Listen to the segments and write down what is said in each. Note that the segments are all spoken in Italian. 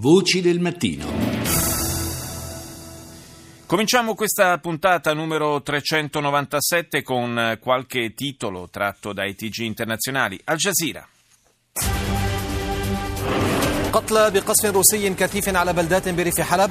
Voci del mattino. Cominciamo questa puntata numero 397 con qualche titolo tratto dai TG internazionali. Al Jazeera. قتلى بقصف روسي كثيف على بلدات بريف حلب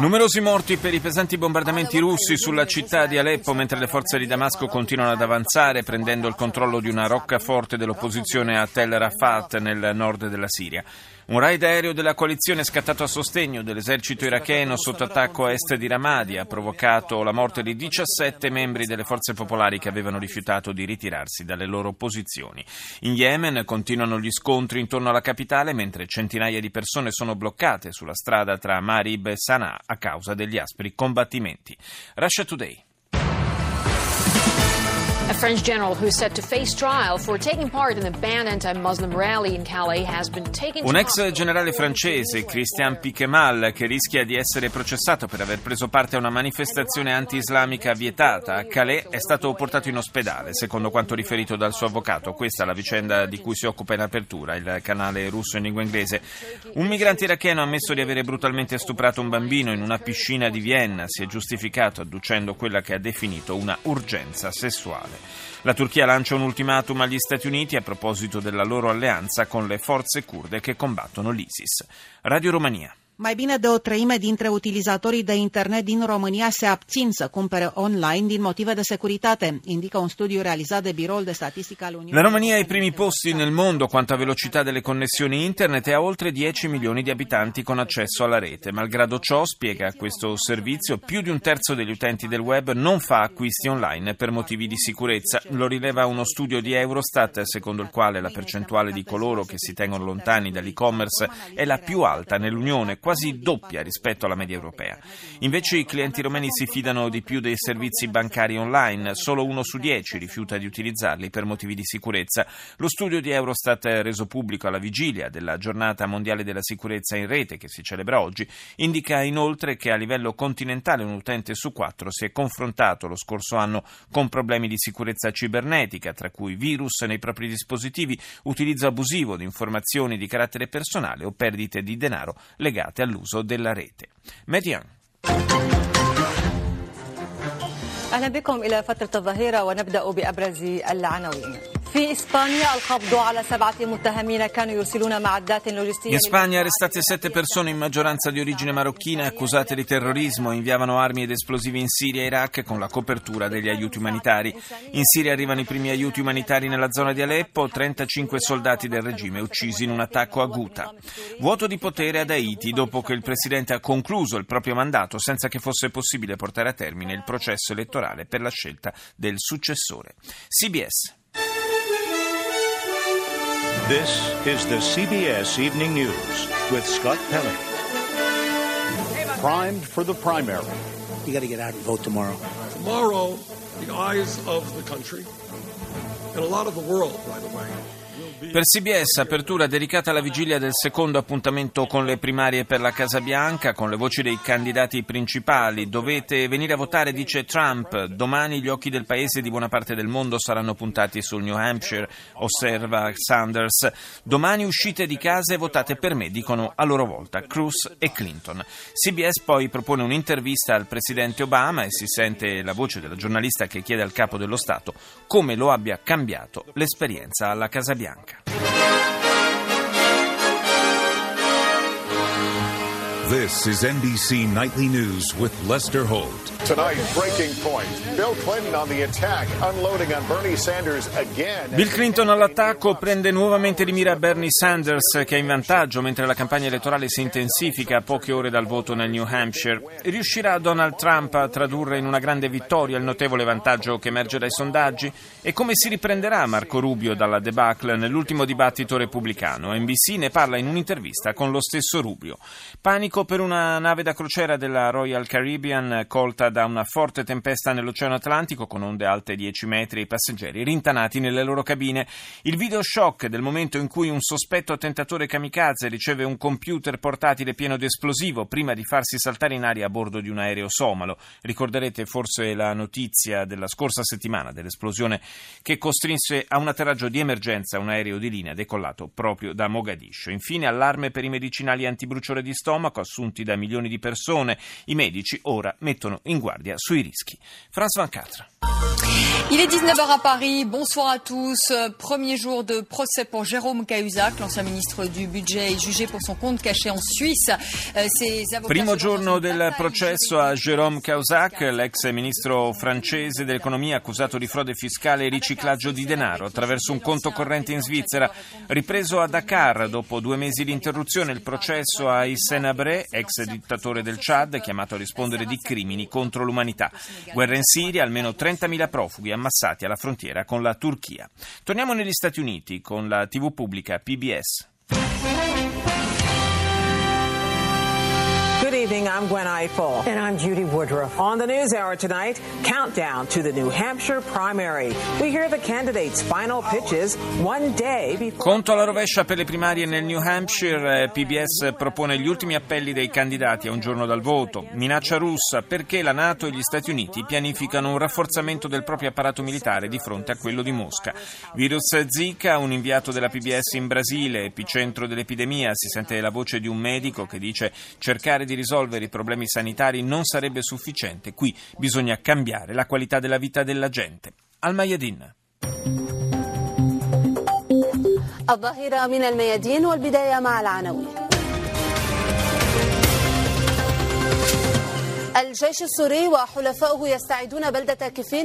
Numerosi morti per i pesanti bombardamenti russi sulla città di Aleppo mentre le forze di Damasco continuano ad avanzare prendendo il controllo di una roccaforte dell'opposizione a Tel Rafat nel nord della Siria. Un raid aereo della coalizione scattato a sostegno dell'esercito iracheno sotto attacco a est di Ramadi ha provocato la morte di 17 membri delle forze popolari che avevano rifiutato di ritirarsi dalle loro posizioni. In Yemen continuano gli scontri intorno alla capitale mentre centinaia di persone sono bloccate sulla strada tra Marib e Sana'a a causa degli aspri combattimenti. Russia Today. A French general who's set to face trial for taking part in the banned anti-Muslim rally in Calais has been taken Un ex generale francese, Christian Piquemal, che rischia di essere processato per aver preso parte a una manifestazione anti-islamica vietata a Calais, è stato portato in ospedale, secondo quanto riferito dal suo avvocato. Questa è la vicenda di cui si occupa in apertura il canale russo in lingua inglese. Un migrante iracheno ha ammesso di avere brutalmente stuprato un bambino in una piscina di Vienna. Si è giustificato adducendo quella che ha definito una urgenza sessuale. La Turchia lancia un ultimatum agli Stati Uniti a proposito della loro alleanza con le forze kurde che combattono l'ISIS. Radio Romania. Mai bine de o treime dintre utilizatorii de internet din România se abțin să cumpere online din motive de securitate, indică un studiu realizat de Biroul de Statistică al Uniunii. La Romania è ai primi posti nel mondo quanto a velocità delle connessioni internet e ha oltre 10 milioni di abitanti con accesso alla rete. Malgrado ciò, spiega questo servizio, più di un terzo degli utenti del web non fa acquisti online per motivi di sicurezza. Lo rileva uno studio di Eurostat secondo il quale la percentuale di coloro che si tengono lontani dall'e-commerce è la più alta nell'Unione, quasi doppia rispetto alla media europea. Invece i clienti romeni si fidano di più dei servizi bancari online, solo uno su dieci rifiuta di utilizzarli per motivi di sicurezza. Lo studio di Eurostat reso pubblico alla vigilia della giornata mondiale della sicurezza in rete che si celebra oggi indica inoltre che a livello continentale un utente su quattro si è confrontato lo scorso anno con problemi di sicurezza cibernetica, tra cui virus nei propri dispositivi, utilizzo abusivo di informazioni di carattere personale o perdite di denaro legate all'uso della rete. Median. اهلا بكم الى فتره الظهيره ونبدا بابرز العناوين. in Spagna arrestate sette persone in maggioranza di origine marocchina accusate di terrorismo inviavano armi ed esplosivi in Siria e Iraq con la copertura degli aiuti umanitari. In Siria arrivano i primi aiuti umanitari nella zona di Aleppo, 35 soldati del regime uccisi in un attacco a Ghouta. Vuoto di potere ad Haiti dopo che il presidente ha concluso il proprio mandato senza che fosse possibile portare a termine il processo elettorale per la scelta del successore. CBS This is the CBS Evening News with Scott Pelley. Primed for the primary. You got to get out and vote tomorrow. tomorrow, the eyes of the country and a lot of the world, by the way, will be Per CBS, apertura dedicata alla vigilia del secondo appuntamento con le primarie per la Casa Bianca, con le voci dei candidati principali. Dovete venire a votare, dice Trump. Domani gli occhi del paese e di buona parte del mondo saranno puntati sul New Hampshire, osserva Sanders. Domani uscite di casa e votate per me, dicono a loro volta Cruz e Clinton. CBS poi propone un'intervista al presidente Obama e si sente la voce della giornalista che chiede al capo dello Stato come lo abbia cambiato l'esperienza alla Casa Bianca. cara. This is NBC Nightly News with Lester Holt. Tonight, breaking point. Bill Clinton on the attack, unloading on Bernie Sanders again. Bill Clinton all'attacco prende nuovamente di mira Bernie Sanders che è in vantaggio mentre la campagna elettorale si intensifica a poche ore dal voto nel New Hampshire. Riuscirà Donald Trump a tradurre in una grande vittoria il notevole vantaggio che emerge dai sondaggi? E come si riprenderà Marco Rubio dalla debacle nell'ultimo dibattito repubblicano? NBC ne parla in un'intervista con lo stesso Rubio. Panico Per una nave da crociera della Royal Caribbean colta da una forte tempesta nell'Oceano Atlantico con onde alte 10 metri e i passeggeri rintanati nelle loro cabine. Il video shock del momento in cui un sospetto attentatore kamikaze riceve un computer portatile pieno di esplosivo prima di farsi saltare in aria a bordo di un aereo somalo. Ricorderete forse la notizia della scorsa settimana dell'esplosione che costrinse a un atterraggio di emergenza un aereo di linea decollato proprio da Mogadiscio. Infine allarme per i medicinali antibruciore di stomaco assunti da milioni di persone. I medici ora mettono in guardia sui rischi. Van Catra. Il est 19h à Paris. Bonsoir à tous. Premier jour de procès pour Jérôme Cahuzac, l'ancien ministre du budget, est jugé pour son compte caché en Suisse. Primo giorno del processo a Jérôme Cahuzac, l'ex ministro francese dell'economia accusato di frode fiscale e riciclaggio di denaro attraverso un conto corrente in Svizzera. Ripreso a Dakar dopo due mesi di interruzione il processo a Hissène Habré, ex dittatore del Chad, chiamato a rispondere di crimini contro l'umanità. Guerra in Siria, almeno 30.000 profughi ammassati alla frontiera con la Turchia. Torniamo negli Stati Uniti con la TV pubblica PBS. Evening, I'm Gwen Eiffel. And I'm Judy Woodruff. On the News Hour tonight, countdown to the New Hampshire primary. We hear the candidates' final pitches one day before... Conto alla rovescia per le primarie nel New Hampshire. PBS propone gli ultimi appelli dei candidati a un giorno dal voto. Minaccia russa perché la Nato e gli Stati Uniti pianificano un rafforzamento del proprio apparato militare di fronte a quello di Mosca. Virus Zika, un inviato della PBS in Brasile, epicentro dell'epidemia. Si sente la voce di un medico che dice cercare di risolvere i problemi sanitari non sarebbe sufficiente, qui bisogna cambiare la qualità della vita della gente. Al Mayadin. الظاهرة من الميادين والبداية مع العناوين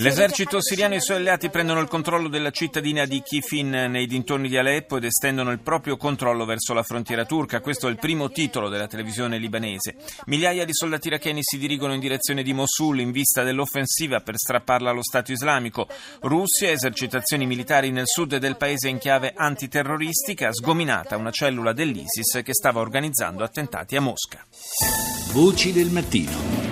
L'esercito siriano e i suoi alleati prendono il controllo della cittadina di Kifin nei dintorni di Aleppo ed estendono il proprio controllo verso la frontiera turca. Questo è il primo titolo della televisione libanese. Migliaia di soldati iracheni si dirigono in direzione di Mosul in vista dell'offensiva per strapparla allo Stato islamico. Russia, esercitazioni militari nel sud del paese in chiave antiterroristica, sgominata una cellula dell'ISIS che stava organizzando attentati a Mosca. Voci del mattino.